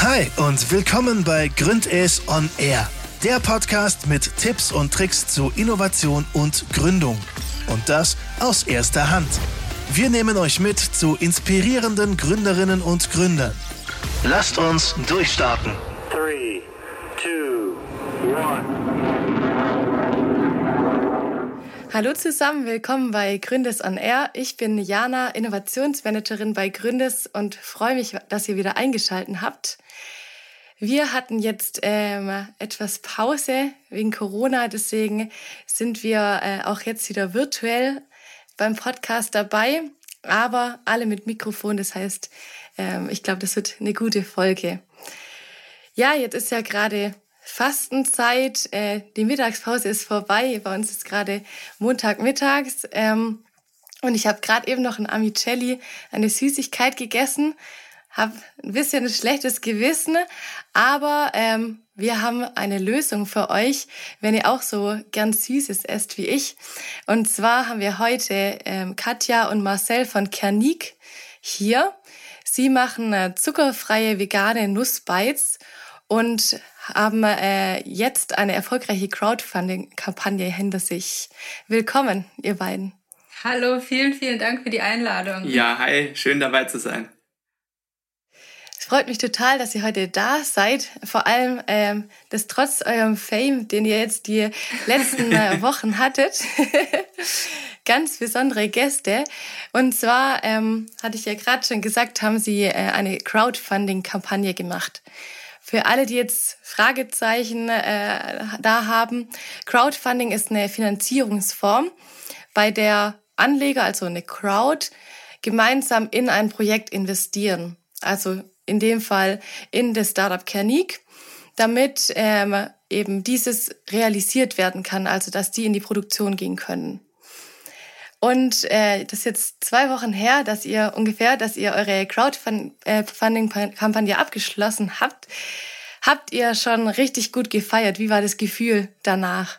Hi und willkommen bei Gründes on Air, der Podcast mit Tipps und Tricks zu Innovation und Gründung. Und das aus erster Hand. Wir nehmen euch mit zu inspirierenden Gründerinnen und Gründern. Lasst uns durchstarten. 3, 2, 1. Hallo zusammen, willkommen bei Gründes on Air. Ich bin Jana, Innovationsmanagerin bei Gründes und freue mich, dass ihr wieder eingeschaltet habt. Wir hatten jetzt ähm, etwas Pause wegen Corona, deswegen sind wir äh, auch jetzt wieder virtuell beim Podcast dabei, aber alle mit Mikrofon. Das heißt, ähm, ich glaube, das wird eine gute Folge. Ja, jetzt ist ja gerade Fastenzeit. Äh, die Mittagspause ist vorbei. Bei uns ist gerade Montagmittags. Ähm, und ich habe gerade eben noch ein Amicelli, eine Süßigkeit gegessen habe ein bisschen ein schlechtes Gewissen, aber ähm, wir haben eine Lösung für euch, wenn ihr auch so gern Süßes esst wie ich. Und zwar haben wir heute ähm, Katja und Marcel von Kernik hier. Sie machen äh, zuckerfreie vegane Nussbites und haben äh, jetzt eine erfolgreiche Crowdfunding-Kampagne hinter sich. Willkommen, ihr beiden. Hallo, vielen, vielen Dank für die Einladung. Ja, hi, schön dabei zu sein freut mich total, dass ihr heute da seid. Vor allem, ähm, dass trotz eurem Fame, den ihr jetzt die letzten äh, Wochen hattet, ganz besondere Gäste. Und zwar, ähm, hatte ich ja gerade schon gesagt, haben sie äh, eine Crowdfunding-Kampagne gemacht. Für alle, die jetzt Fragezeichen äh, da haben, Crowdfunding ist eine Finanzierungsform, bei der Anleger, also eine Crowd, gemeinsam in ein Projekt investieren. Also in dem Fall in das Startup Kernik, damit ähm, eben dieses realisiert werden kann, also dass die in die Produktion gehen können. Und äh, das ist jetzt zwei Wochen her, dass ihr ungefähr, dass ihr eure Crowdfunding-Kampagne abgeschlossen habt. Habt ihr schon richtig gut gefeiert? Wie war das Gefühl danach?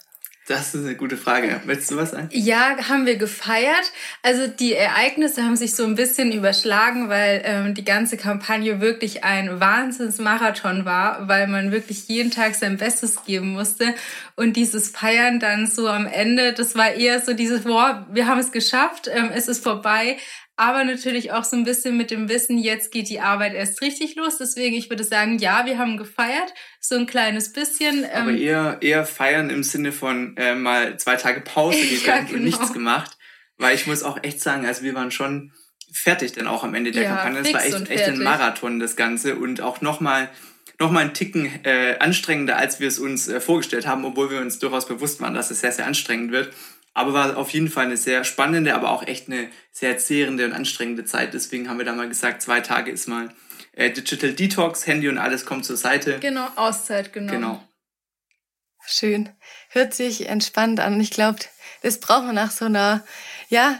Das ist eine gute Frage. Willst du was sagen? Ja, haben wir gefeiert. Also die Ereignisse haben sich so ein bisschen überschlagen, weil ähm, die ganze Kampagne wirklich ein Wahnsinnsmarathon war, weil man wirklich jeden Tag sein Bestes geben musste. Und dieses Feiern dann so am Ende, das war eher so dieses, boah, wir haben es geschafft, ähm, es ist vorbei aber natürlich auch so ein bisschen mit dem Wissen, jetzt geht die Arbeit erst richtig los. Deswegen, ich würde sagen, ja, wir haben gefeiert, so ein kleines bisschen. Aber ähm, eher, eher feiern im Sinne von äh, mal zwei Tage Pause gegönnt genau. und nichts gemacht. Weil ich muss auch echt sagen, also wir waren schon fertig dann auch am Ende der ja, Kampagne. Das war echt, echt ein Marathon, das Ganze. Und auch nochmal noch mal einen Ticken äh, anstrengender, als wir es uns äh, vorgestellt haben, obwohl wir uns durchaus bewusst waren, dass es sehr, sehr anstrengend wird. Aber war auf jeden Fall eine sehr spannende, aber auch echt eine sehr zehrende und anstrengende Zeit. Deswegen haben wir da mal gesagt, zwei Tage ist mal äh, Digital Detox, Handy und alles kommt zur Seite. Genau, Auszeit, genau. Genau. Schön. Hört sich entspannt an. Und ich glaube, das braucht man nach so einer, ja,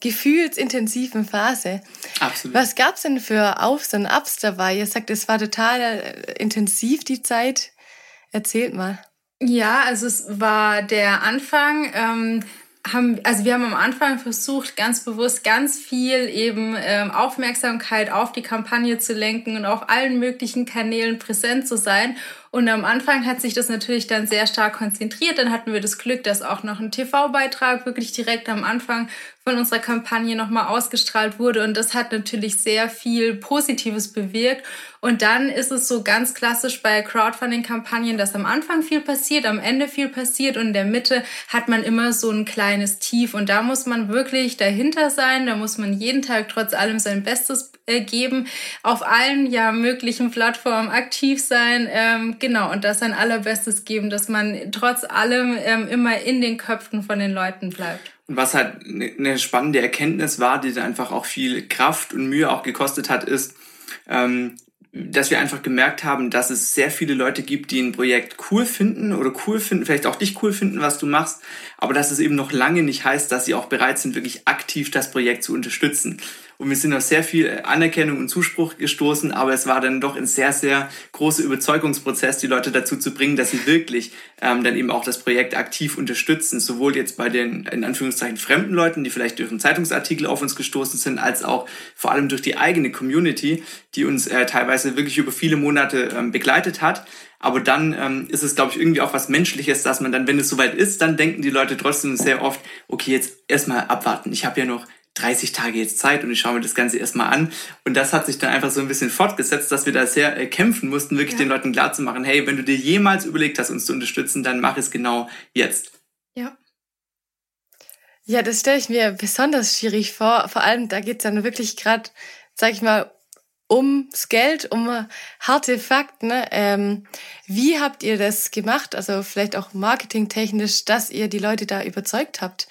gefühlsintensiven Phase. Absolut. Was gab's denn für Aufs und Ups dabei? Ihr sagt, es war total äh, intensiv, die Zeit. Erzählt mal. Ja, also es war der Anfang. Ähm, haben, also wir haben am Anfang versucht, ganz bewusst ganz viel eben ähm, Aufmerksamkeit auf die Kampagne zu lenken und auf allen möglichen Kanälen präsent zu sein. Und am Anfang hat sich das natürlich dann sehr stark konzentriert. Dann hatten wir das Glück, dass auch noch ein TV-Beitrag wirklich direkt am Anfang von unserer Kampagne nochmal ausgestrahlt wurde. Und das hat natürlich sehr viel Positives bewirkt. Und dann ist es so ganz klassisch bei Crowdfunding-Kampagnen, dass am Anfang viel passiert, am Ende viel passiert und in der Mitte hat man immer so ein kleines Tief. Und da muss man wirklich dahinter sein. Da muss man jeden Tag trotz allem sein Bestes äh, geben, auf allen ja möglichen Plattformen aktiv sein. Ähm, genau, und das sein allerbestes geben, dass man trotz allem ähm, immer in den Köpfen von den Leuten bleibt. Was halt ne, eine spannende Erkenntnis war, die einfach auch viel Kraft und Mühe auch gekostet hat, ist, ähm, dass wir einfach gemerkt haben, dass es sehr viele Leute gibt, die ein Projekt cool finden oder cool finden, vielleicht auch dich cool finden, was du machst, aber dass es eben noch lange nicht heißt, dass sie auch bereit sind, wirklich aktiv das Projekt zu unterstützen. Und wir sind auf sehr viel Anerkennung und Zuspruch gestoßen, aber es war dann doch ein sehr, sehr großer Überzeugungsprozess, die Leute dazu zu bringen, dass sie wirklich ähm, dann eben auch das Projekt aktiv unterstützen, sowohl jetzt bei den in Anführungszeichen fremden Leuten, die vielleicht durch einen Zeitungsartikel auf uns gestoßen sind, als auch vor allem durch die eigene Community, die uns äh, teilweise wirklich über viele Monate ähm, begleitet hat. Aber dann ähm, ist es, glaube ich, irgendwie auch was Menschliches, dass man dann, wenn es soweit ist, dann denken die Leute trotzdem sehr oft, okay, jetzt erstmal abwarten. Ich habe ja noch 30 Tage jetzt Zeit und ich schaue mir das Ganze erstmal an. Und das hat sich dann einfach so ein bisschen fortgesetzt, dass wir da sehr äh, kämpfen mussten, wirklich ja. den Leuten klarzumachen, hey, wenn du dir jemals überlegt hast, uns zu unterstützen, dann mach es genau jetzt. Ja. Ja, das stelle ich mir besonders schwierig vor. Vor allem, da geht es dann wirklich gerade, sag ich mal, ums Geld, um harte Fakten. Ne? Ähm, wie habt ihr das gemacht? Also vielleicht auch marketingtechnisch, dass ihr die Leute da überzeugt habt?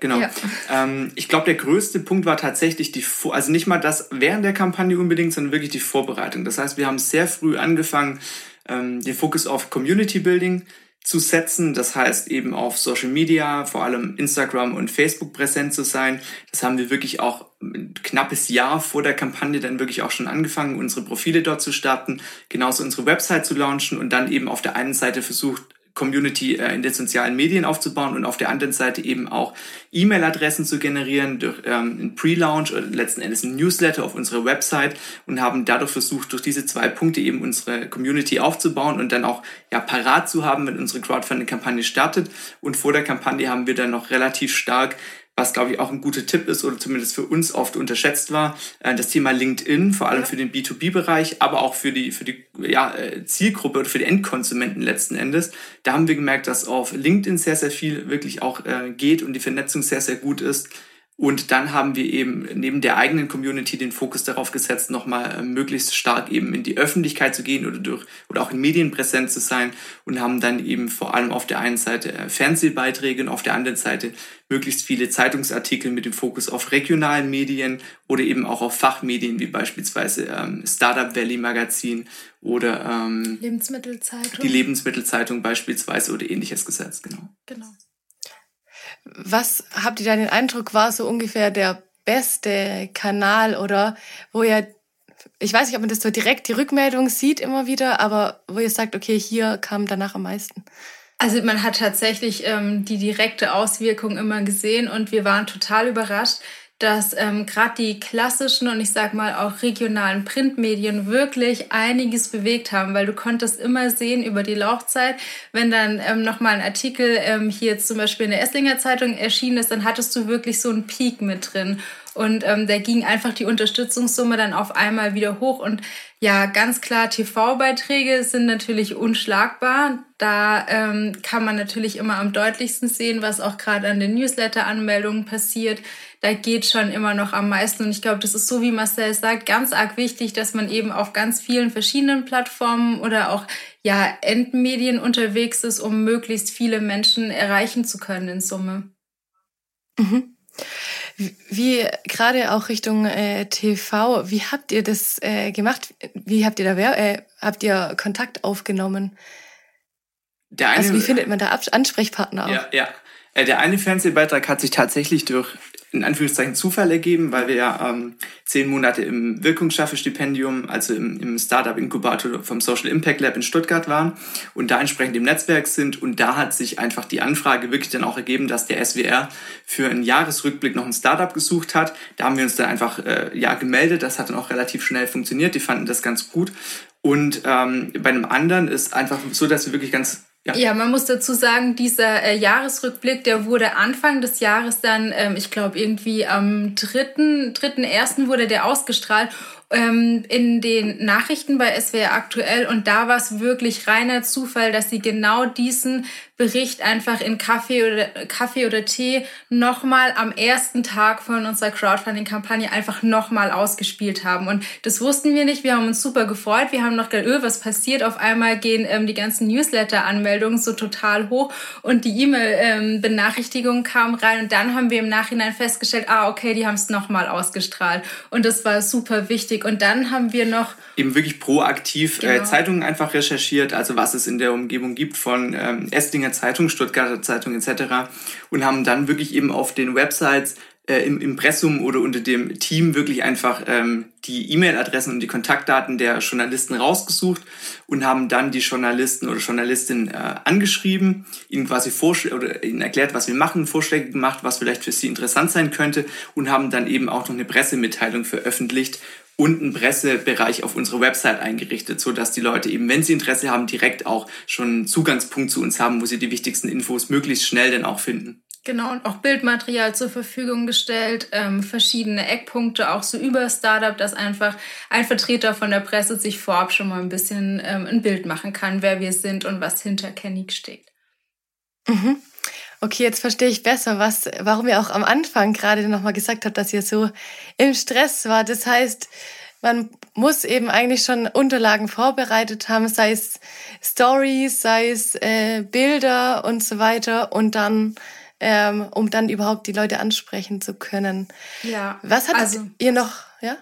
Genau. Ja. Ähm, ich glaube, der größte Punkt war tatsächlich die, also nicht mal das während der Kampagne unbedingt, sondern wirklich die Vorbereitung. Das heißt, wir haben sehr früh angefangen, ähm, den Fokus auf Community Building zu setzen. Das heißt eben auf Social Media, vor allem Instagram und Facebook präsent zu sein. Das haben wir wirklich auch ein knappes Jahr vor der Kampagne dann wirklich auch schon angefangen, unsere Profile dort zu starten, genauso unsere Website zu launchen und dann eben auf der einen Seite versucht, Community äh, in den sozialen Medien aufzubauen und auf der anderen Seite eben auch E-Mail-Adressen zu generieren durch ähm, ein Pre-Launch oder letzten Endes ein Newsletter auf unserer Website und haben dadurch versucht, durch diese zwei Punkte eben unsere Community aufzubauen und dann auch ja parat zu haben, wenn unsere Crowdfunding-Kampagne startet. Und vor der Kampagne haben wir dann noch relativ stark was glaube ich auch ein guter Tipp ist oder zumindest für uns oft unterschätzt war, äh, das Thema LinkedIn, vor allem für den B2B-Bereich, aber auch für die, für die ja, äh, Zielgruppe oder für die Endkonsumenten letzten Endes. Da haben wir gemerkt, dass auf LinkedIn sehr, sehr viel wirklich auch äh, geht und die Vernetzung sehr, sehr gut ist. Und dann haben wir eben neben der eigenen Community den Fokus darauf gesetzt, nochmal äh, möglichst stark eben in die Öffentlichkeit zu gehen oder durch oder auch in Medien präsent zu sein und haben dann eben vor allem auf der einen Seite äh, Fernsehbeiträge und auf der anderen Seite möglichst viele Zeitungsartikel mit dem Fokus auf regionalen Medien oder eben auch auf Fachmedien wie beispielsweise ähm, Startup Valley Magazin oder ähm, Lebensmittelzeitung. die Lebensmittelzeitung beispielsweise oder ähnliches gesetzt, genau. Genau. Was habt ihr da den Eindruck, war so ungefähr der beste Kanal oder wo ihr, ich weiß nicht, ob man das so direkt die Rückmeldung sieht immer wieder, aber wo ihr sagt, okay, hier kam danach am meisten? Also man hat tatsächlich ähm, die direkte Auswirkung immer gesehen und wir waren total überrascht, dass ähm, gerade die klassischen und ich sag mal auch regionalen Printmedien wirklich einiges bewegt haben, weil du konntest immer sehen über die Laufzeit, wenn dann ähm, nochmal ein Artikel ähm, hier zum Beispiel in der Esslinger Zeitung erschienen ist, dann hattest du wirklich so einen Peak mit drin. Und ähm, da ging einfach die Unterstützungssumme dann auf einmal wieder hoch. Und ja, ganz klar, TV-Beiträge sind natürlich unschlagbar. Da ähm, kann man natürlich immer am deutlichsten sehen, was auch gerade an den Newsletter-Anmeldungen passiert. Da geht schon immer noch am meisten. Und ich glaube, das ist so, wie Marcel sagt, ganz arg wichtig, dass man eben auf ganz vielen verschiedenen Plattformen oder auch ja, Endmedien unterwegs ist, um möglichst viele Menschen erreichen zu können in Summe. Mhm. Wie gerade auch Richtung äh, TV, wie habt ihr das äh, gemacht? Wie habt ihr da äh, habt ihr Kontakt aufgenommen? Eine, also wie findet man da Ansprechpartner auch? Ja, ja. Äh, der eine Fernsehbeitrag hat sich tatsächlich durch in Anführungszeichen Zufall ergeben, weil wir ja ähm, zehn Monate im Wirkungsschaffe-Stipendium, also im, im Startup-Inkubator vom Social Impact Lab in Stuttgart waren und da entsprechend im Netzwerk sind. Und da hat sich einfach die Anfrage wirklich dann auch ergeben, dass der SWR für einen Jahresrückblick noch ein Startup gesucht hat. Da haben wir uns dann einfach äh, ja gemeldet. Das hat dann auch relativ schnell funktioniert. Die fanden das ganz gut. Und ähm, bei einem anderen ist einfach so, dass wir wirklich ganz ja. ja, man muss dazu sagen, dieser äh, Jahresrückblick, der wurde Anfang des Jahres dann, ähm, ich glaube irgendwie am dritten, dritten ersten wurde der ausgestrahlt ähm, in den Nachrichten bei SWR aktuell und da war es wirklich reiner Zufall, dass sie genau diesen Bericht einfach in Kaffee oder, Kaffee oder Tee nochmal am ersten Tag von unserer Crowdfunding-Kampagne einfach nochmal ausgespielt haben. Und das wussten wir nicht. Wir haben uns super gefreut. Wir haben noch gedacht, öh, was passiert? Auf einmal gehen ähm, die ganzen Newsletter-Anmeldungen so total hoch und die E-Mail-Benachrichtigungen ähm, kamen rein. Und dann haben wir im Nachhinein festgestellt, ah, okay, die haben es nochmal ausgestrahlt. Und das war super wichtig. Und dann haben wir noch eben wirklich proaktiv äh, genau. Zeitungen einfach recherchiert, also was es in der Umgebung gibt von ähm, Esslinger Zeitung, Stuttgarter Zeitung etc. und haben dann wirklich eben auf den Websites äh, im Impressum oder unter dem Team wirklich einfach ähm, die E-Mail-Adressen und die Kontaktdaten der Journalisten rausgesucht und haben dann die Journalisten oder Journalistin äh, angeschrieben, ihnen quasi Vorschläge oder ihnen erklärt, was wir machen, Vorschläge gemacht, was vielleicht für sie interessant sein könnte und haben dann eben auch noch eine Pressemitteilung veröffentlicht und einen Pressebereich auf unserer Website eingerichtet, so dass die Leute eben, wenn sie Interesse haben, direkt auch schon einen Zugangspunkt zu uns haben, wo sie die wichtigsten Infos möglichst schnell dann auch finden. Genau, und auch Bildmaterial zur Verfügung gestellt, ähm, verschiedene Eckpunkte, auch so über Startup, dass einfach ein Vertreter von der Presse sich vorab schon mal ein bisschen ähm, ein Bild machen kann, wer wir sind und was hinter Kenny steckt. Mhm. Okay, jetzt verstehe ich besser, was, warum ihr auch am Anfang gerade nochmal gesagt habt, dass ihr so im Stress war. Das heißt, man muss eben eigentlich schon Unterlagen vorbereitet haben, sei es Stories, sei es äh, Bilder und so weiter und dann ähm, um dann überhaupt die Leute ansprechen zu können. Ja. Was habt also, ihr noch, ja?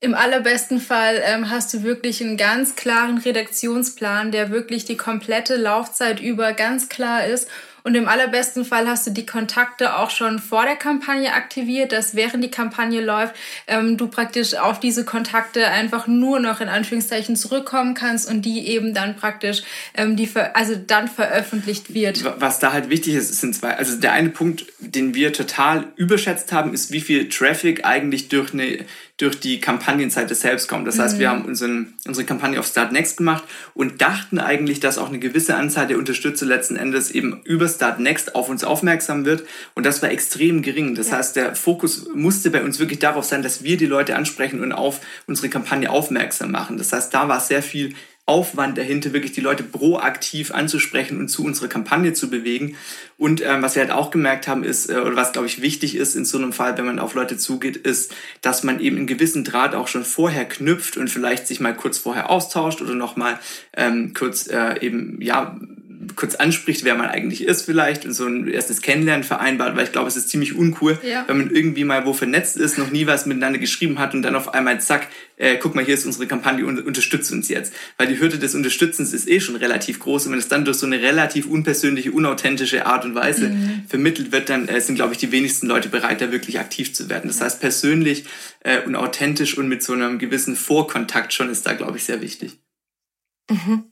Im allerbesten Fall ähm, hast du wirklich einen ganz klaren Redaktionsplan, der wirklich die komplette Laufzeit über ganz klar ist und im allerbesten Fall hast du die Kontakte auch schon vor der Kampagne aktiviert, dass während die Kampagne läuft, ähm, du praktisch auf diese Kontakte einfach nur noch in Anführungszeichen zurückkommen kannst und die eben dann praktisch, ähm, die also dann veröffentlicht wird. Was da halt wichtig ist, sind zwei. Also der eine Punkt, den wir total überschätzt haben, ist, wie viel Traffic eigentlich durch eine durch die Kampagnenseite selbst kommt. Das heißt, mhm. wir haben unseren, unsere Kampagne auf Start Next gemacht und dachten eigentlich, dass auch eine gewisse Anzahl der Unterstützer letzten Endes eben über Start Next auf uns aufmerksam wird. Und das war extrem gering. Das ja. heißt, der Fokus musste bei uns wirklich darauf sein, dass wir die Leute ansprechen und auf unsere Kampagne aufmerksam machen. Das heißt, da war sehr viel Aufwand dahinter, wirklich die Leute proaktiv anzusprechen und zu unserer Kampagne zu bewegen. Und ähm, was wir halt auch gemerkt haben, ist, äh, oder was glaube ich wichtig ist in so einem Fall, wenn man auf Leute zugeht, ist, dass man eben einen gewissen Draht auch schon vorher knüpft und vielleicht sich mal kurz vorher austauscht oder nochmal ähm, kurz äh, eben, ja, kurz anspricht, wer man eigentlich ist vielleicht und so ein erstes Kennenlernen vereinbart, weil ich glaube, es ist ziemlich uncool, ja. wenn man irgendwie mal wo vernetzt ist, noch nie was miteinander geschrieben hat und dann auf einmal zack, äh, guck mal, hier ist unsere Kampagne und unterstützt uns jetzt. Weil die Hürde des Unterstützens ist eh schon relativ groß und wenn es dann durch so eine relativ unpersönliche, unauthentische Art und Weise mhm. vermittelt wird, dann äh, sind, glaube ich, die wenigsten Leute bereit, da wirklich aktiv zu werden. Das heißt, persönlich äh, und authentisch und mit so einem gewissen Vorkontakt schon ist da, glaube ich, sehr wichtig. Mhm.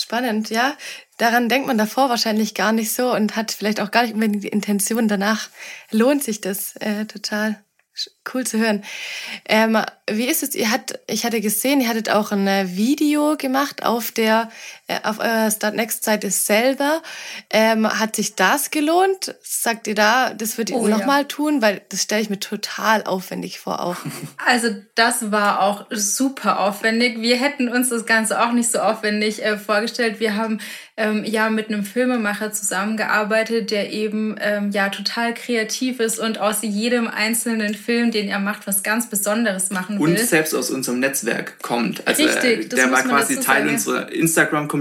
Spannend, ja. Daran denkt man davor wahrscheinlich gar nicht so und hat vielleicht auch gar nicht unbedingt die Intention. Danach lohnt sich das äh, total. Cool zu hören. Ähm, wie ist es? Ihr hat, ich hatte gesehen, ihr hattet auch ein äh, Video gemacht auf der, auf eurer Start Next Seite selber. Ähm, hat sich das gelohnt? Sagt ihr da, das würdet ihr oh, nochmal ja. tun? Weil das stelle ich mir total aufwendig vor auch. Also das war auch super aufwendig. Wir hätten uns das Ganze auch nicht so aufwendig äh, vorgestellt. Wir haben ähm, ja mit einem Filmemacher zusammengearbeitet, der eben ähm, ja total kreativ ist und aus jedem einzelnen Film, den er macht, was ganz Besonderes machen will. Und selbst aus unserem Netzwerk kommt. Also Richtig, der war quasi Teil sagen. unserer Instagram-Community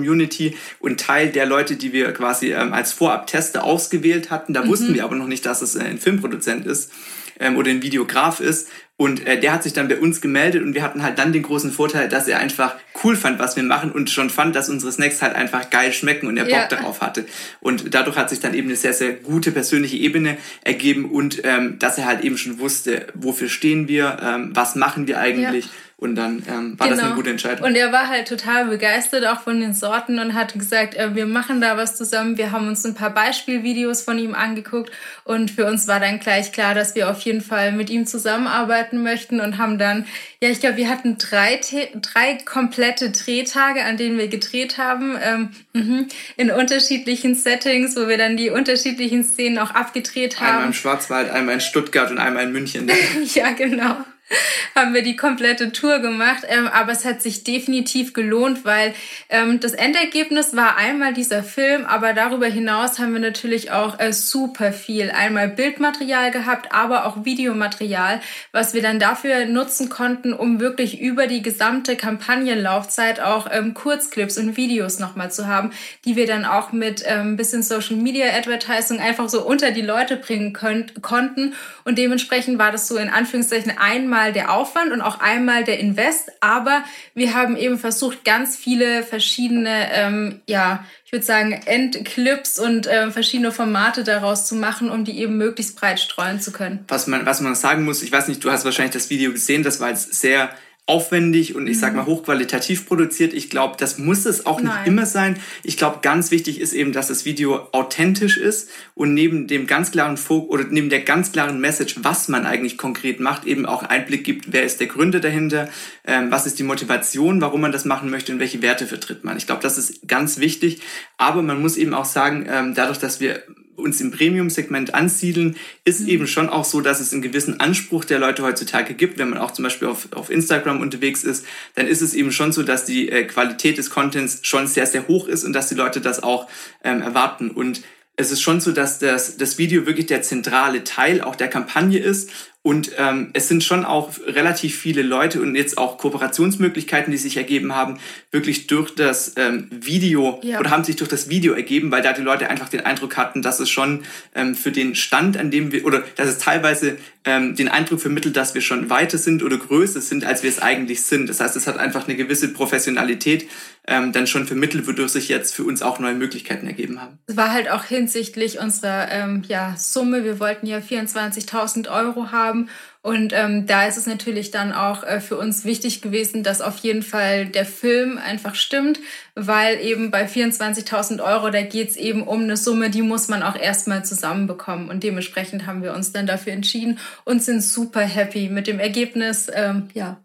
und Teil der Leute, die wir quasi ähm, als Vorabtester ausgewählt hatten. Da mhm. wussten wir aber noch nicht, dass es äh, ein Filmproduzent ist ähm, oder ein Videograf ist. Und äh, der hat sich dann bei uns gemeldet und wir hatten halt dann den großen Vorteil, dass er einfach cool fand, was wir machen und schon fand, dass unsere Snacks halt einfach geil schmecken und er Bock ja. darauf hatte. Und dadurch hat sich dann eben eine sehr, sehr gute persönliche Ebene ergeben und ähm, dass er halt eben schon wusste, wofür stehen wir, ähm, was machen wir eigentlich. Ja und dann ähm, war genau. das eine genau. gute Entscheidung. Und er war halt total begeistert auch von den Sorten und hat gesagt, äh, wir machen da was zusammen. Wir haben uns ein paar Beispielvideos von ihm angeguckt und für uns war dann gleich klar, dass wir auf jeden Fall mit ihm zusammenarbeiten möchten und haben dann, ja, ich glaube, wir hatten drei, drei komplette Drehtage, an denen wir gedreht haben, ähm, mhm, in unterschiedlichen Settings, wo wir dann die unterschiedlichen Szenen auch abgedreht haben. Einmal im Schwarzwald, einmal in Stuttgart und einmal in München. ja, genau. haben wir die komplette Tour gemacht. Ähm, aber es hat sich definitiv gelohnt, weil ähm, das Endergebnis war einmal dieser Film, aber darüber hinaus haben wir natürlich auch äh, super viel. Einmal Bildmaterial gehabt, aber auch Videomaterial, was wir dann dafür nutzen konnten, um wirklich über die gesamte Kampagnenlaufzeit auch ähm, Kurzclips und Videos nochmal zu haben, die wir dann auch mit ähm, bisschen Social Media Advertising einfach so unter die Leute bringen könnt, konnten. Und dementsprechend war das so in Anführungszeichen einmal einmal der Aufwand und auch einmal der Invest, aber wir haben eben versucht, ganz viele verschiedene, ähm, ja, ich würde sagen, Endclips und äh, verschiedene Formate daraus zu machen, um die eben möglichst breit streuen zu können. Was man, was man sagen muss, ich weiß nicht, du hast wahrscheinlich das Video gesehen, das war jetzt sehr aufwendig und ich sag mal mhm. hochqualitativ produziert. Ich glaube, das muss es auch nicht Nein. immer sein. Ich glaube, ganz wichtig ist eben, dass das Video authentisch ist und neben dem ganz klaren Fokus oder neben der ganz klaren Message, was man eigentlich konkret macht, eben auch Einblick gibt, wer ist der Gründer dahinter, ähm, was ist die Motivation, warum man das machen möchte und welche Werte vertritt man. Ich glaube, das ist ganz wichtig. Aber man muss eben auch sagen, ähm, dadurch, dass wir uns im Premium-Segment ansiedeln, ist mhm. eben schon auch so, dass es einen gewissen Anspruch der Leute heutzutage gibt. Wenn man auch zum Beispiel auf, auf Instagram unterwegs ist, dann ist es eben schon so, dass die äh, Qualität des Contents schon sehr, sehr hoch ist und dass die Leute das auch ähm, erwarten. Und es ist schon so, dass das, das Video wirklich der zentrale Teil auch der Kampagne ist und ähm, es sind schon auch relativ viele Leute und jetzt auch Kooperationsmöglichkeiten, die sich ergeben haben, wirklich durch das ähm, Video ja. oder haben sich durch das Video ergeben, weil da die Leute einfach den Eindruck hatten, dass es schon ähm, für den Stand, an dem wir, oder dass es teilweise ähm, den Eindruck vermittelt, dass wir schon weiter sind oder größer sind, als wir es eigentlich sind. Das heißt, es hat einfach eine gewisse Professionalität ähm, dann schon vermittelt, wodurch sich jetzt für uns auch neue Möglichkeiten ergeben haben. Es war halt auch hinsichtlich unserer ähm, ja, Summe, wir wollten ja 24.000 Euro haben, haben. Und ähm, da ist es natürlich dann auch äh, für uns wichtig gewesen, dass auf jeden Fall der Film einfach stimmt, weil eben bei 24.000 Euro, da geht es eben um eine Summe, die muss man auch erstmal zusammenbekommen. Und dementsprechend haben wir uns dann dafür entschieden und sind super happy mit dem Ergebnis. Ähm, ja,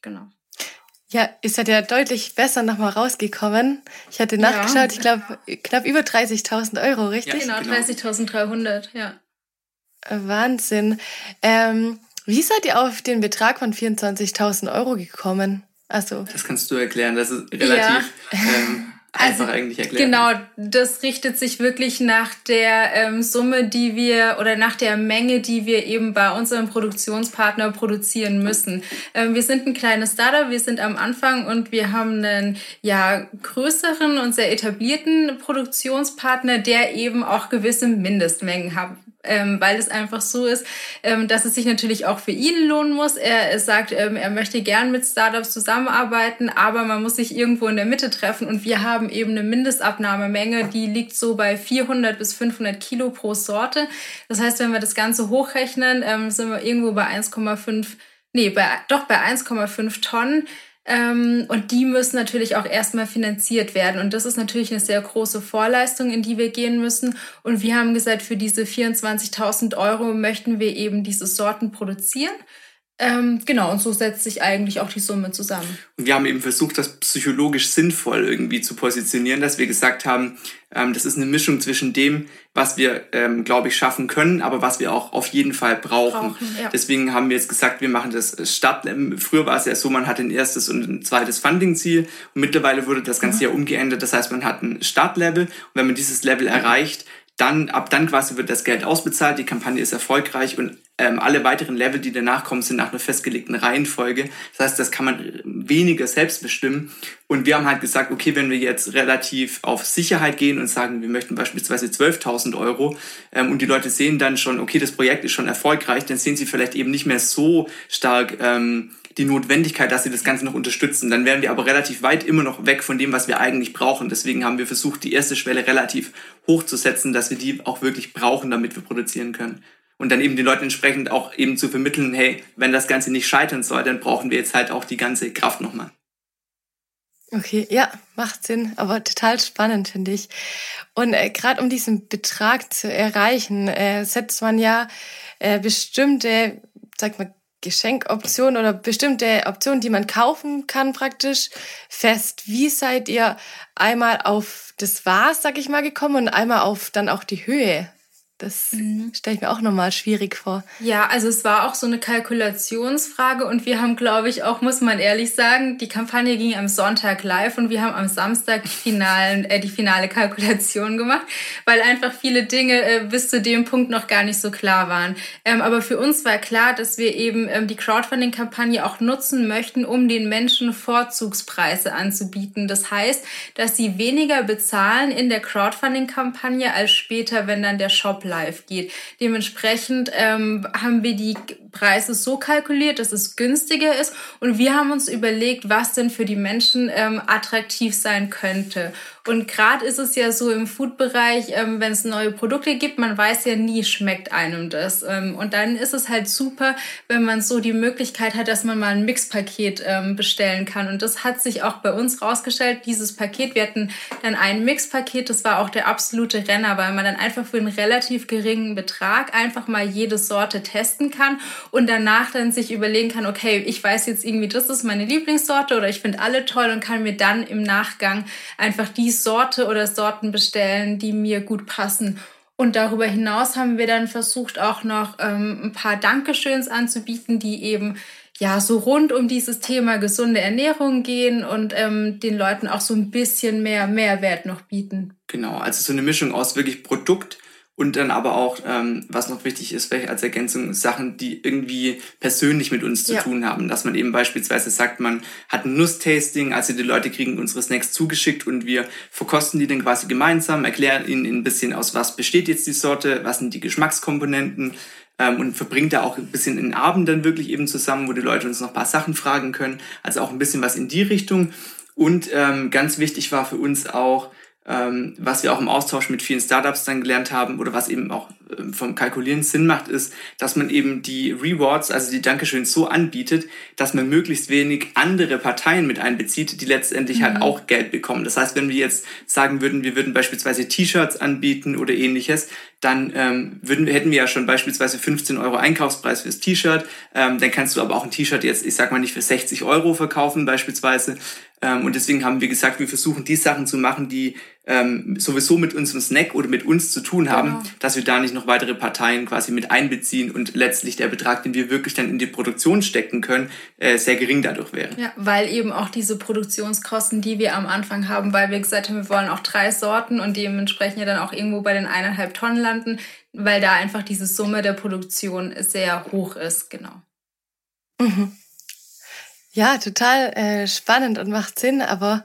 genau. Ja, ihr seid ja deutlich besser nochmal rausgekommen. Ich hatte nachgeschaut, ja. ich glaube, knapp über 30.000 Euro, richtig? Ja, genau, 30.300, ja. Wahnsinn. Ähm, wie seid ihr auf den Betrag von 24.000 Euro gekommen? Also, das kannst du erklären. Das ist relativ ja. ähm, einfach also, eigentlich erklären. Genau, das richtet sich wirklich nach der ähm, Summe, die wir oder nach der Menge, die wir eben bei unserem Produktionspartner produzieren müssen. Ähm, wir sind ein kleines Startup, wir sind am Anfang und wir haben einen ja größeren und sehr etablierten Produktionspartner, der eben auch gewisse Mindestmengen hat ähm, weil es einfach so ist, ähm, dass es sich natürlich auch für ihn lohnen muss. Er, sagt, ähm, er möchte gern mit Startups zusammenarbeiten, aber man muss sich irgendwo in der Mitte treffen und wir haben eben eine Mindestabnahmemenge, die liegt so bei 400 bis 500 Kilo pro Sorte. Das heißt, wenn wir das Ganze hochrechnen, ähm, sind wir irgendwo bei 1,5 nee, bei, doch bei 1,5 Tonnen. Ähm, und die müssen natürlich auch erstmal finanziert werden. Und das ist natürlich eine sehr große Vorleistung, in die wir gehen müssen. Und wir haben gesagt, für diese 24.000 Euro möchten wir eben diese Sorten produzieren. Ähm, genau, und so setzt sich eigentlich auch die Summe zusammen. Und wir haben eben versucht, das psychologisch sinnvoll irgendwie zu positionieren, dass wir gesagt haben, ähm, das ist eine Mischung zwischen dem, was wir, ähm, glaube ich, schaffen können, aber was wir auch auf jeden Fall brauchen. brauchen ja. Deswegen haben wir jetzt gesagt, wir machen das Start. Früher war es ja so, man hat ein erstes und ein zweites Funding-Ziel und mittlerweile wurde das Ganze mhm. ja umgeändert. Das heißt, man hat ein Startlevel und wenn man dieses Level erreicht, dann, ab dann quasi wird das Geld ausbezahlt, die Kampagne ist erfolgreich und ähm, alle weiteren Level, die danach kommen, sind nach einer festgelegten Reihenfolge. Das heißt, das kann man weniger selbst bestimmen. Und wir haben halt gesagt, okay, wenn wir jetzt relativ auf Sicherheit gehen und sagen, wir möchten beispielsweise 12.000 Euro ähm, und die Leute sehen dann schon, okay, das Projekt ist schon erfolgreich, dann sehen sie vielleicht eben nicht mehr so stark ähm, die Notwendigkeit, dass sie das Ganze noch unterstützen. Dann wären wir aber relativ weit immer noch weg von dem, was wir eigentlich brauchen. Deswegen haben wir versucht, die erste Schwelle relativ hoch zu setzen, dass wir die auch wirklich brauchen, damit wir produzieren können. Und dann eben den Leuten entsprechend auch eben zu vermitteln, hey, wenn das Ganze nicht scheitern soll, dann brauchen wir jetzt halt auch die ganze Kraft nochmal. Okay, ja, macht Sinn, aber total spannend, finde ich. Und äh, gerade um diesen Betrag zu erreichen, äh, setzt man ja äh, bestimmte, sag mal, Geschenkoptionen oder bestimmte Optionen, die man kaufen kann praktisch, fest. Wie seid ihr einmal auf das Was, sag ich mal, gekommen und einmal auf dann auch die Höhe? Das mhm. stelle ich mir auch nochmal schwierig vor. Ja, also es war auch so eine Kalkulationsfrage und wir haben, glaube ich, auch, muss man ehrlich sagen, die Kampagne ging am Sonntag live und wir haben am Samstag die, finalen, äh, die finale Kalkulation gemacht, weil einfach viele Dinge äh, bis zu dem Punkt noch gar nicht so klar waren. Ähm, aber für uns war klar, dass wir eben ähm, die Crowdfunding-Kampagne auch nutzen möchten, um den Menschen Vorzugspreise anzubieten. Das heißt, dass sie weniger bezahlen in der Crowdfunding-Kampagne als später, wenn dann der Shop live geht. Dementsprechend ähm, haben wir die Preis ist so kalkuliert, dass es günstiger ist. Und wir haben uns überlegt, was denn für die Menschen ähm, attraktiv sein könnte. Und gerade ist es ja so im Food-Bereich, ähm, wenn es neue Produkte gibt, man weiß ja nie, schmeckt einem das. Ähm, und dann ist es halt super, wenn man so die Möglichkeit hat, dass man mal ein Mixpaket ähm, bestellen kann. Und das hat sich auch bei uns rausgestellt, dieses Paket. Wir hatten dann ein Mixpaket, das war auch der absolute Renner, weil man dann einfach für einen relativ geringen Betrag einfach mal jede Sorte testen kann und danach dann sich überlegen kann, okay, ich weiß jetzt irgendwie, das ist meine Lieblingssorte oder ich finde alle toll und kann mir dann im Nachgang einfach die Sorte oder Sorten bestellen, die mir gut passen. Und darüber hinaus haben wir dann versucht, auch noch ähm, ein paar Dankeschöns anzubieten, die eben ja so rund um dieses Thema gesunde Ernährung gehen und ähm, den Leuten auch so ein bisschen mehr Mehrwert noch bieten. Genau, also so eine Mischung aus wirklich Produkt und dann aber auch, ähm, was noch wichtig ist, vielleicht als Ergänzung, Sachen, die irgendwie persönlich mit uns zu ja. tun haben. Dass man eben beispielsweise sagt, man hat ein Nusstasting, also die Leute kriegen unsere Snacks zugeschickt und wir verkosten die dann quasi gemeinsam, erklären ihnen ein bisschen, aus was besteht jetzt die Sorte, was sind die Geschmackskomponenten, ähm, und verbringt da auch ein bisschen den Abend dann wirklich eben zusammen, wo die Leute uns noch ein paar Sachen fragen können. Also auch ein bisschen was in die Richtung. Und ähm, ganz wichtig war für uns auch, ähm, was wir auch im Austausch mit vielen Startups dann gelernt haben oder was eben auch ähm, vom Kalkulieren Sinn macht, ist, dass man eben die Rewards, also die Dankeschön so anbietet, dass man möglichst wenig andere Parteien mit einbezieht, die letztendlich halt mhm. halt auch Geld bekommen. Das heißt, wenn wir jetzt sagen würden, wir würden beispielsweise T-Shirts anbieten oder ähnliches, dann ähm, würden, hätten wir ja schon beispielsweise 15 Euro Einkaufspreis fürs T-Shirt. Ähm, dann kannst du aber auch ein T-Shirt jetzt, ich sag mal nicht für 60 Euro verkaufen beispielsweise, ähm, und deswegen haben wir gesagt, wir versuchen die Sachen zu machen, die ähm, sowieso mit unserem Snack oder mit uns zu tun haben, genau. dass wir da nicht noch weitere Parteien quasi mit einbeziehen und letztlich der Betrag, den wir wirklich dann in die Produktion stecken können, äh, sehr gering dadurch wäre. Ja, weil eben auch diese Produktionskosten, die wir am Anfang haben, weil wir gesagt haben, wir wollen auch drei Sorten und dementsprechend ja dann auch irgendwo bei den eineinhalb Tonnen landen, weil da einfach diese Summe der Produktion sehr hoch ist, genau. Mhm. Ja, total äh, spannend und macht Sinn, aber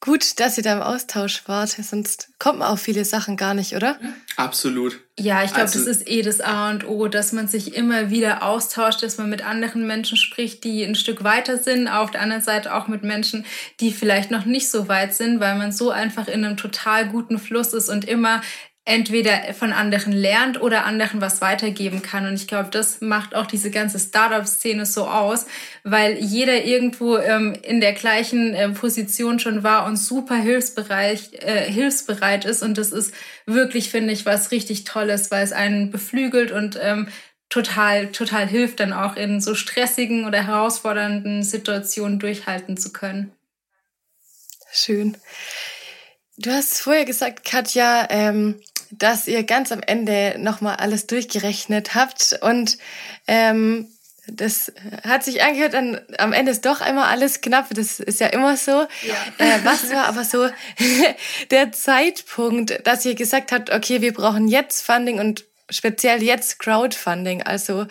gut, dass ihr da im Austausch wart, sonst kommt man auf viele Sachen gar nicht, oder? Absolut. Ja, ich glaube, also, das ist eh das A und O, dass man sich immer wieder austauscht, dass man mit anderen Menschen spricht, die ein Stück weiter sind, auf der anderen Seite auch mit Menschen, die vielleicht noch nicht so weit sind, weil man so einfach in einem total guten Fluss ist und immer entweder von anderen lernt oder anderen was weitergeben kann. Und ich glaube, das macht auch diese ganze Startup-Szene so aus, weil jeder irgendwo ähm, in der gleichen äh, Position schon war und super hilfsbereit, äh, hilfsbereit ist. Und das ist wirklich, finde ich, was richtig Tolles, weil es einen beflügelt und ähm, total, total hilft, dann auch in so stressigen oder herausfordernden Situationen durchhalten zu können. Schön. Du hast vorher gesagt, Katja, ähm, dass ihr ganz am Ende nochmal alles durchgerechnet habt und ähm, das hat sich angehört, dann am Ende ist doch immer alles knapp. Das ist ja immer so. Ja. Äh, was war aber so der Zeitpunkt, dass ihr gesagt habt, okay, wir brauchen jetzt Funding und speziell jetzt Crowdfunding. Also,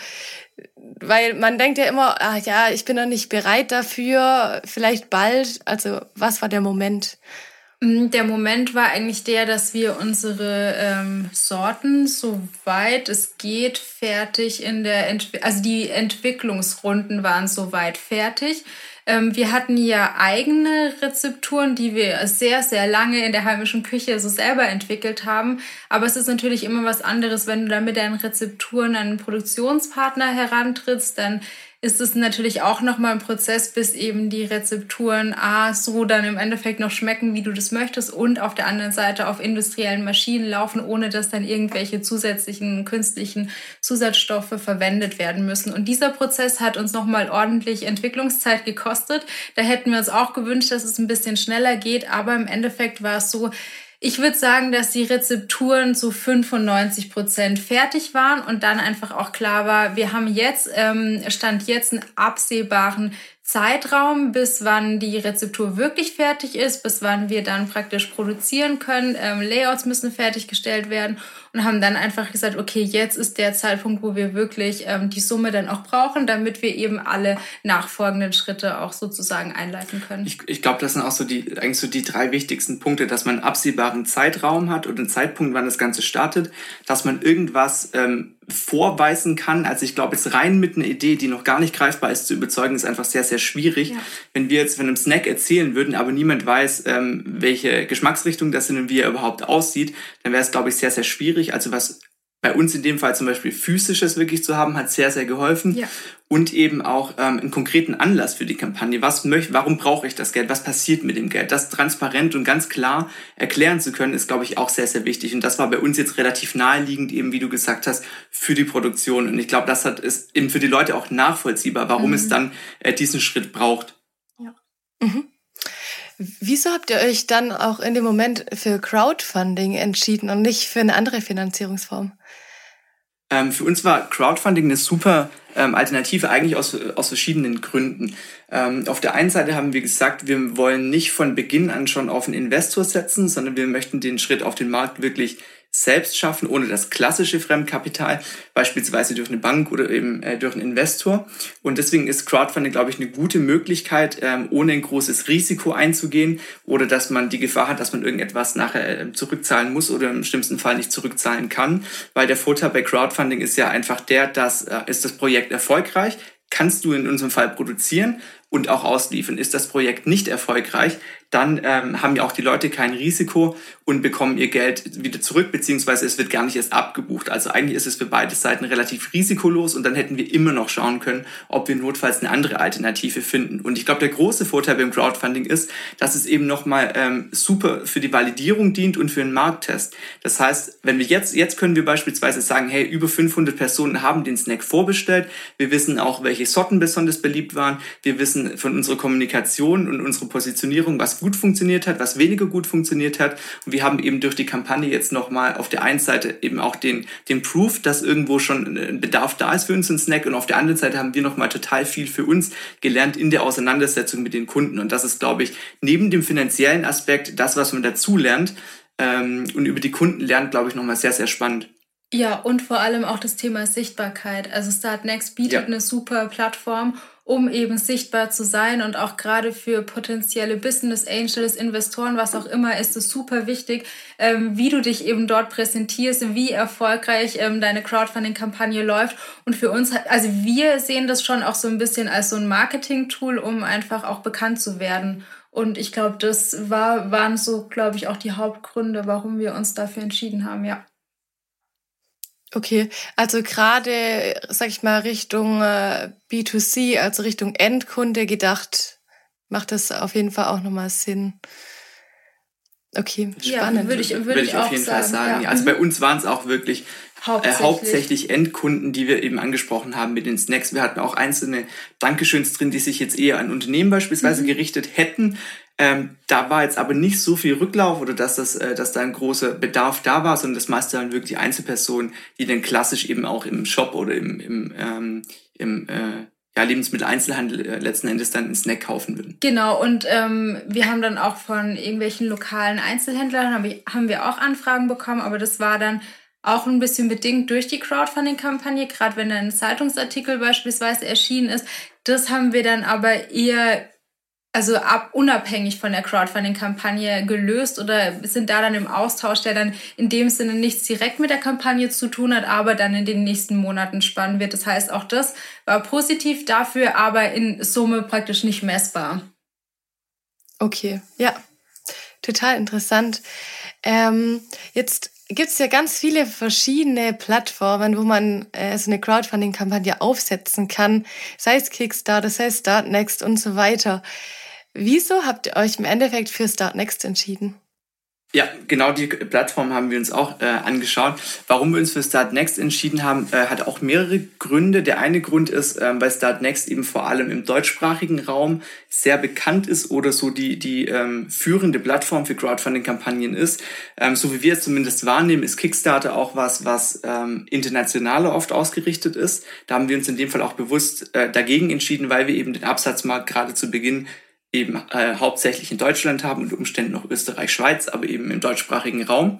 weil man denkt ja immer, ah ja, ich bin noch nicht bereit dafür, vielleicht bald. Also, was war der Moment? Mm, der Moment war eigentlich der, dass wir unsere ähm, Sorten, soweit es geht, fertig in der, Entwi also die Entwicklungsrunden waren soweit fertig. Ähm, wir hatten ja eigene Rezepturen, die wir sehr, sehr lange in der heimischen Küche so selber entwickelt haben. Aber es ist natürlich immer was anderes, wenn du da mit deinen Rezepturen an einen Produktionspartner herantrittst, dann ist es natürlich auch nochmal ein Prozess, bis eben die Rezepturen A so dann im Endeffekt noch schmecken, wie du das möchtest und auf der anderen Seite auf industriellen Maschinen laufen, ohne dass dann irgendwelche zusätzlichen künstlichen Zusatzstoffe verwendet werden müssen. Und dieser Prozess hat uns nochmal ordentlich Entwicklungszeit gekostet. Da hätten wir uns auch gewünscht, dass es ein bisschen schneller geht, aber im Endeffekt war es so, ich würde sagen, dass die Rezepturen zu 95 Prozent fertig waren und dann einfach auch klar war, wir haben jetzt, ähm, stand jetzt einen absehbaren Zeitraum, bis wann die Rezeptur wirklich fertig ist, bis wann wir dann praktisch produzieren können. Ähm, Layouts müssen fertiggestellt werden und haben dann einfach gesagt, okay, jetzt ist der Zeitpunkt, wo wir wirklich ähm, die Summe dann auch brauchen, damit wir eben alle nachfolgenden Schritte auch sozusagen einleiten können. Ich, ich glaube, das sind auch so die eigentlich so die drei wichtigsten Punkte, dass man einen absehbaren Zeitraum hat und einen Zeitpunkt, wann das Ganze startet, dass man irgendwas ähm, vorweisen kann. Also ich glaube, jetzt rein mit einer Idee, die noch gar nicht greifbar ist, zu überzeugen, ist einfach sehr, sehr schwierig. Ja. Wenn wir jetzt von einem Snack erzählen würden, aber niemand weiß, ähm, welche Geschmacksrichtung das sind und wie er überhaupt aussieht, dann wäre es, glaube ich, sehr, sehr schwierig. Also was bei uns in dem Fall zum Beispiel physisches wirklich zu haben, hat sehr, sehr geholfen. Ja. Und eben auch ähm, einen konkreten Anlass für die Kampagne. Was möchte, warum brauche ich das Geld? Was passiert mit dem Geld? Das transparent und ganz klar erklären zu können, ist, glaube ich, auch sehr, sehr wichtig. Und das war bei uns jetzt relativ naheliegend, eben wie du gesagt hast, für die Produktion. Und ich glaube, das hat, ist eben für die Leute auch nachvollziehbar, warum mhm. es dann äh, diesen Schritt braucht. Ja. Mhm. Wieso habt ihr euch dann auch in dem Moment für Crowdfunding entschieden und nicht für eine andere Finanzierungsform? Ähm, für uns war Crowdfunding eine super ähm, Alternative, eigentlich aus, aus verschiedenen Gründen. Ähm, auf der einen Seite haben wir gesagt, wir wollen nicht von Beginn an schon auf einen Investor setzen, sondern wir möchten den Schritt auf den Markt wirklich selbst schaffen, ohne das klassische Fremdkapital, beispielsweise durch eine Bank oder eben äh, durch einen Investor. Und deswegen ist Crowdfunding, glaube ich, eine gute Möglichkeit, ähm, ohne ein großes Risiko einzugehen oder dass man die Gefahr hat, dass man irgendetwas nachher äh, zurückzahlen muss oder im schlimmsten Fall nicht zurückzahlen kann. Weil der Vorteil bei Crowdfunding ist ja einfach der, dass äh, ist das Projekt erfolgreich, kannst du in unserem Fall produzieren und auch ausliefern. Ist das Projekt nicht erfolgreich, dann ähm, haben ja auch die Leute kein Risiko und bekommen ihr Geld wieder zurück, beziehungsweise es wird gar nicht erst abgebucht. Also eigentlich ist es für beide Seiten relativ risikolos und dann hätten wir immer noch schauen können, ob wir notfalls eine andere Alternative finden. Und ich glaube, der große Vorteil beim Crowdfunding ist, dass es eben nochmal ähm, super für die Validierung dient und für einen Markttest. Das heißt, wenn wir jetzt, jetzt können wir beispielsweise sagen, hey, über 500 Personen haben den Snack vorbestellt. Wir wissen auch, welche Sorten besonders beliebt waren. Wir wissen von unserer Kommunikation und unserer Positionierung, was gut funktioniert hat, was weniger gut funktioniert hat. Und wir haben eben durch die Kampagne jetzt nochmal auf der einen Seite eben auch den, den Proof, dass irgendwo schon ein Bedarf da ist für uns ein Snack. Und auf der anderen Seite haben wir nochmal total viel für uns gelernt in der Auseinandersetzung mit den Kunden. Und das ist, glaube ich, neben dem finanziellen Aspekt das, was man dazu lernt ähm, und über die Kunden lernt, glaube ich, nochmal sehr, sehr spannend. Ja, und vor allem auch das Thema Sichtbarkeit. Also Startnext bietet ja. eine super Plattform, um eben sichtbar zu sein und auch gerade für potenzielle Business Angels, Investoren, was auch immer, ist es super wichtig, ähm, wie du dich eben dort präsentierst, wie erfolgreich ähm, deine Crowdfunding-Kampagne läuft. Und für uns, also wir sehen das schon auch so ein bisschen als so ein Marketing-Tool, um einfach auch bekannt zu werden. Und ich glaube, das war, waren so, glaube ich, auch die Hauptgründe, warum wir uns dafür entschieden haben, ja. Okay, also gerade, sag ich mal, Richtung äh, B2C, also Richtung Endkunde gedacht, macht das auf jeden Fall auch nochmal Sinn. Okay, spannend. Ja, würde ich, würde, würde ich, ich auf jeden sagen, Fall sagen. Ja. Also bei uns waren es auch wirklich hauptsächlich. Äh, hauptsächlich Endkunden, die wir eben angesprochen haben mit den Snacks. Wir hatten auch einzelne Dankeschöns drin, die sich jetzt eher an Unternehmen beispielsweise mhm. gerichtet hätten. Ähm, da war jetzt aber nicht so viel Rücklauf oder dass, das, äh, dass da ein großer Bedarf da war, sondern das meiste waren wirklich Einzelpersonen, die dann klassisch eben auch im Shop oder im, im, ähm, im äh, ja, Lebensmitteleinzelhandel äh, letzten Endes dann einen Snack kaufen würden. Genau, und ähm, wir haben dann auch von irgendwelchen lokalen Einzelhändlern, haben wir, haben wir auch Anfragen bekommen, aber das war dann auch ein bisschen bedingt durch die Crowdfunding-Kampagne, gerade wenn ein Zeitungsartikel beispielsweise erschienen ist. Das haben wir dann aber eher also ab, unabhängig von der Crowdfunding-Kampagne gelöst oder sind da dann im Austausch, der dann in dem Sinne nichts direkt mit der Kampagne zu tun hat, aber dann in den nächsten Monaten spannend wird. Das heißt, auch das war positiv dafür, aber in Summe praktisch nicht messbar. Okay, ja, total interessant. Ähm, jetzt gibt es ja ganz viele verschiedene Plattformen, wo man äh, so eine Crowdfunding-Kampagne aufsetzen kann, sei es Kickstarter, sei es Startnext und so weiter. Wieso habt ihr euch im Endeffekt für Start Next entschieden? Ja, genau die Plattform haben wir uns auch äh, angeschaut. Warum wir uns für Start Next entschieden haben, äh, hat auch mehrere Gründe. Der eine Grund ist, äh, weil Start Next eben vor allem im deutschsprachigen Raum sehr bekannt ist oder so die, die ähm, führende Plattform für Crowdfunding-Kampagnen ist. Ähm, so wie wir es zumindest wahrnehmen, ist Kickstarter auch was, was ähm, internationaler oft ausgerichtet ist. Da haben wir uns in dem Fall auch bewusst äh, dagegen entschieden, weil wir eben den Absatzmarkt gerade zu Beginn eben äh, hauptsächlich in Deutschland haben und Umständen noch Österreich, Schweiz, aber eben im deutschsprachigen Raum.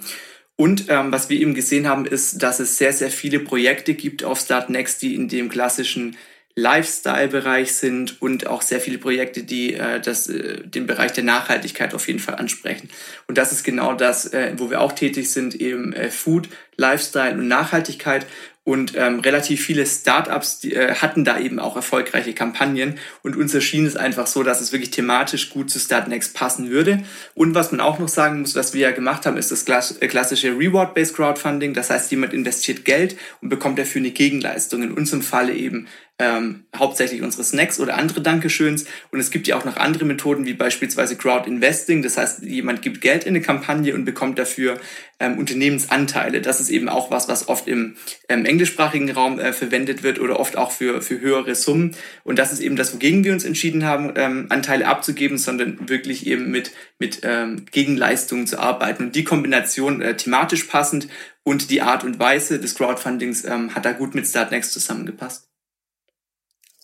Und ähm, was wir eben gesehen haben, ist, dass es sehr, sehr viele Projekte gibt auf Start Next, die in dem klassischen Lifestyle-Bereich sind und auch sehr viele Projekte, die äh, das, äh, den Bereich der Nachhaltigkeit auf jeden Fall ansprechen. Und das ist genau das, äh, wo wir auch tätig sind, eben äh, Food, Lifestyle und Nachhaltigkeit. Und ähm, relativ viele Startups die, äh, hatten da eben auch erfolgreiche Kampagnen. Und uns erschien es einfach so, dass es wirklich thematisch gut zu Startnext passen würde. Und was man auch noch sagen muss, was wir ja gemacht haben, ist das äh, klassische Reward-Based Crowdfunding. Das heißt, jemand investiert Geld und bekommt dafür eine Gegenleistung. In unserem Falle eben ähm, hauptsächlich unsere Snacks oder andere Dankeschöns. Und es gibt ja auch noch andere Methoden, wie beispielsweise Crowd Investing. Das heißt, jemand gibt Geld in eine Kampagne und bekommt dafür ähm, Unternehmensanteile. Das ist eben auch was, was oft im ähm, englischsprachigen Raum äh, verwendet wird oder oft auch für, für höhere Summen. Und das ist eben das, wogegen wir uns entschieden haben, ähm, Anteile abzugeben, sondern wirklich eben mit, mit ähm, Gegenleistungen zu arbeiten. Und die Kombination äh, thematisch passend und die Art und Weise des Crowdfundings ähm, hat da gut mit Startnext zusammengepasst.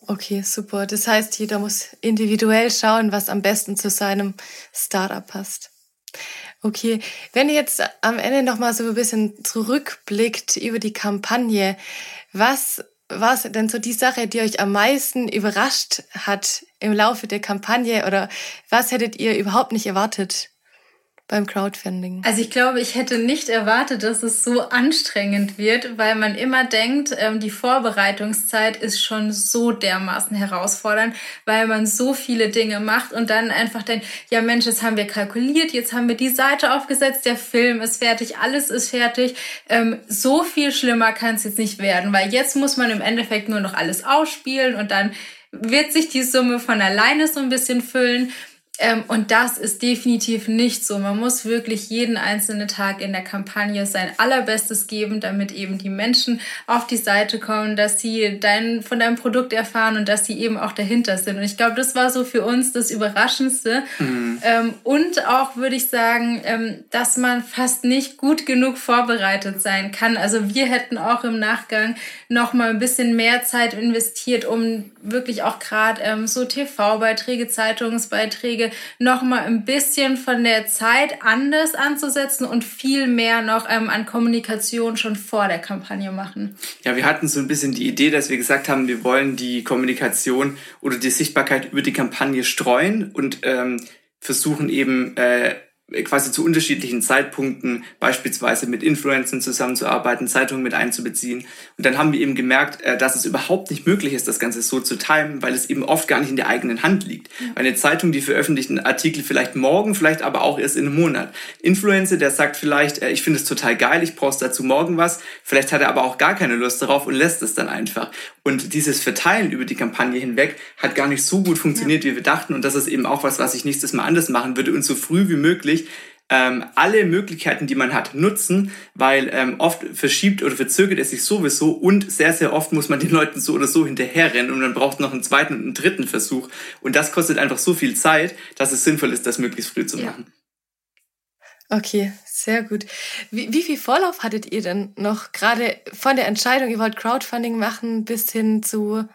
Okay, super. Das heißt, jeder muss individuell schauen, was am besten zu seinem Startup passt. Okay, wenn ihr jetzt am Ende nochmal so ein bisschen zurückblickt über die Kampagne, was war es denn so die Sache, die euch am meisten überrascht hat im Laufe der Kampagne oder was hättet ihr überhaupt nicht erwartet? Beim Crowdfunding? Also ich glaube, ich hätte nicht erwartet, dass es so anstrengend wird, weil man immer denkt, ähm, die Vorbereitungszeit ist schon so dermaßen herausfordernd, weil man so viele Dinge macht und dann einfach denkt, ja Mensch, jetzt haben wir kalkuliert, jetzt haben wir die Seite aufgesetzt, der Film ist fertig, alles ist fertig. Ähm, so viel schlimmer kann es jetzt nicht werden, weil jetzt muss man im Endeffekt nur noch alles ausspielen und dann wird sich die Summe von alleine so ein bisschen füllen. Ähm, und das ist definitiv nicht so. Man muss wirklich jeden einzelnen Tag in der Kampagne sein allerbestes geben, damit eben die Menschen auf die Seite kommen, dass sie dein, von deinem Produkt erfahren und dass sie eben auch dahinter sind. Und ich glaube, das war so für uns das Überraschendste. Mhm. Ähm, und auch würde ich sagen, ähm, dass man fast nicht gut genug vorbereitet sein kann. Also wir hätten auch im Nachgang noch mal ein bisschen mehr Zeit investiert, um wirklich auch gerade ähm, so TV-Beiträge, Zeitungsbeiträge noch mal ein bisschen von der Zeit anders anzusetzen und viel mehr noch ähm, an Kommunikation schon vor der Kampagne machen. Ja, wir hatten so ein bisschen die Idee, dass wir gesagt haben, wir wollen die Kommunikation oder die Sichtbarkeit über die Kampagne streuen und ähm, versuchen eben äh, quasi zu unterschiedlichen Zeitpunkten beispielsweise mit Influencern zusammenzuarbeiten, Zeitungen mit einzubeziehen. Und dann haben wir eben gemerkt, äh, dass es überhaupt nicht möglich ist, das Ganze so zu timen, weil es eben oft gar nicht in der eigenen Hand liegt. Eine Zeitung, die veröffentlicht einen Artikel vielleicht morgen, vielleicht aber auch erst in einem Monat. Influencer, der sagt vielleicht, äh, ich finde es total geil, ich poste dazu morgen was, vielleicht hat er aber auch gar keine Lust darauf und lässt es dann einfach. Und dieses Verteilen über die Kampagne hinweg hat gar nicht so gut funktioniert, ja. wie wir dachten. Und das ist eben auch was, was ich nächstes Mal anders machen würde und so früh wie möglich wirklich ähm, alle Möglichkeiten, die man hat, nutzen, weil ähm, oft verschiebt oder verzögert es sich sowieso und sehr, sehr oft muss man den Leuten so oder so hinterherrennen und man braucht noch einen zweiten und einen dritten Versuch. Und das kostet einfach so viel Zeit, dass es sinnvoll ist, das möglichst früh zu machen. Ja. Okay, sehr gut. Wie, wie viel Vorlauf hattet ihr denn noch gerade von der Entscheidung, ihr wollt Crowdfunding machen, bis hin zu,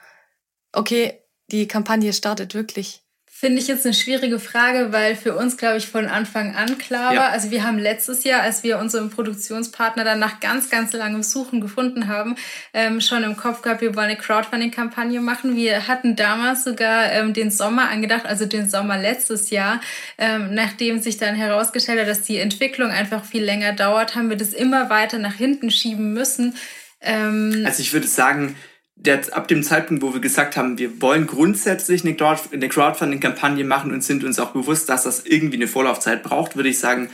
okay, die Kampagne startet wirklich? Finde ich jetzt eine schwierige Frage, weil für uns, glaube ich, von Anfang an klar war. Ja. Also wir haben letztes Jahr, als wir unseren Produktionspartner dann nach ganz, ganz langem Suchen gefunden haben, ähm, schon im Kopf gehabt, wir wollen eine Crowdfunding-Kampagne machen. Wir hatten damals sogar ähm, den Sommer angedacht, also den Sommer letztes Jahr. Ähm, nachdem sich dann herausgestellt hat, dass die Entwicklung einfach viel länger dauert, haben wir das immer weiter nach hinten schieben müssen. Ähm, also ich würde sagen, der, ab dem Zeitpunkt, wo wir gesagt haben, wir wollen grundsätzlich eine, Crowdfunding-Kampagne machen und sind uns auch bewusst, dass das irgendwie eine Vorlaufzeit braucht, würde ich sagen,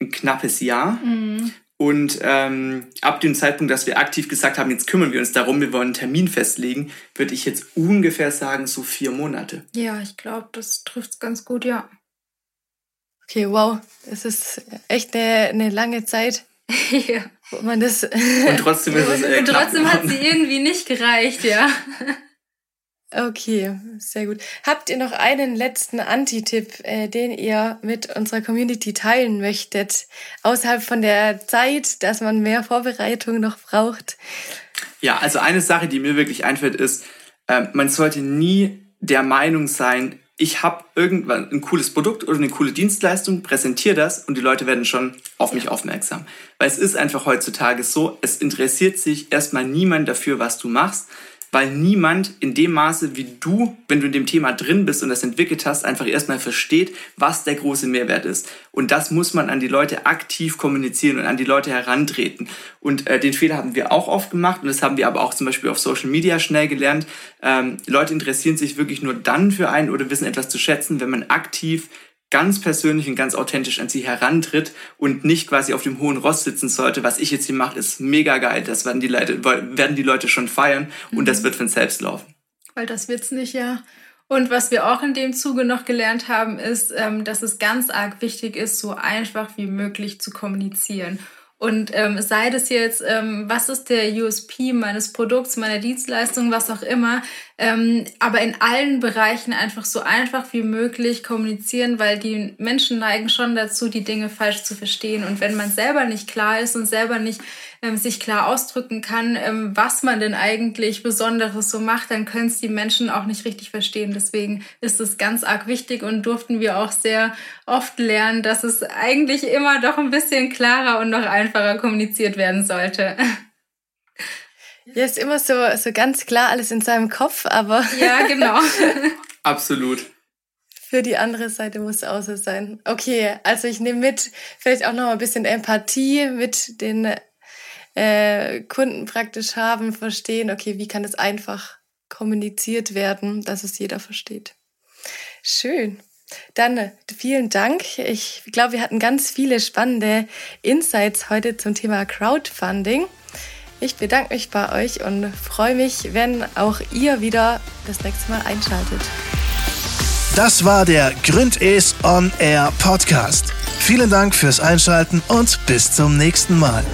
ein knappes Jahr. Mhm. Und ähm, ab dem Zeitpunkt, dass wir aktiv gesagt haben, jetzt kümmern wir uns darum, wir wollen einen Termin festlegen, würde ich jetzt ungefähr sagen, so vier Monate. Ja, ich glaube, das trifft es ganz gut, ja. Okay, wow. Das ist echt eine, eine lange Zeit. ja. Man das Und trotzdem ist es. Äh, Und trotzdem hat sie irgendwie nicht gereicht, ja. Okay, sehr gut. Habt ihr noch einen letzten Anti-Tipp, äh, den ihr mit unserer Community teilen möchtet, außerhalb von der Zeit, dass man mehr Vorbereitung noch braucht? Ja, also eine Sache, die mir wirklich einfällt, ist, äh, man sollte nie der Meinung sein, ich habe irgendwann ein cooles Produkt oder eine coole Dienstleistung, präsentiere das und die Leute werden schon auf mich aufmerksam. Weil es ist einfach heutzutage so, es interessiert sich erstmal niemand dafür, was du machst, weil niemand in dem Maße wie du, wenn du in dem Thema drin bist und das entwickelt hast, einfach erstmal versteht, was der große Mehrwert ist. Und das muss man an die Leute aktiv kommunizieren und an die Leute herantreten. Und äh, den Fehler haben wir auch oft gemacht und das haben wir aber auch zum Beispiel auf Social Media schnell gelernt. Ähm, Leute interessieren sich wirklich nur dann für einen oder wissen etwas zu schätzen, wenn man aktiv ganz persönlich und ganz authentisch an sie herantritt und nicht quasi auf dem hohen Ross sitzen sollte. Was ich jetzt hier mache, ist mega geil. Das werden die Leute, werden die Leute schon feiern und mhm. das wird von selbst laufen. Weil das wird's nicht, ja. Und was wir auch in dem Zuge noch gelernt haben, ist, ähm, dass es ganz arg wichtig ist, so einfach wie möglich zu kommunizieren. Und ähm, sei das jetzt, ähm, was ist der USP meines Produkts, meiner Dienstleistung, was auch immer, ähm, aber in allen Bereichen einfach so einfach wie möglich kommunizieren, weil die Menschen neigen schon dazu, die Dinge falsch zu verstehen. Und wenn man selber nicht klar ist und selber nicht ähm, sich klar ausdrücken kann, ähm, was man denn eigentlich Besonderes so macht, dann können es die Menschen auch nicht richtig verstehen. Deswegen ist es ganz arg wichtig und durften wir auch sehr oft lernen, dass es eigentlich immer doch ein bisschen klarer und noch einfacher kommuniziert werden sollte. Ja, ist immer so, so ganz klar alles in seinem Kopf, aber. Ja, genau. Absolut. Für die andere Seite muss es auch so sein. Okay, also ich nehme mit, vielleicht auch noch ein bisschen Empathie mit den äh, Kunden praktisch haben, verstehen, okay, wie kann es einfach kommuniziert werden, dass es jeder versteht. Schön. Dann äh, vielen Dank. Ich glaube, wir hatten ganz viele spannende Insights heute zum Thema Crowdfunding. Ich bedanke mich bei euch und freue mich, wenn auch ihr wieder das nächste Mal einschaltet. Das war der Gründes On Air Podcast. Vielen Dank fürs Einschalten und bis zum nächsten Mal.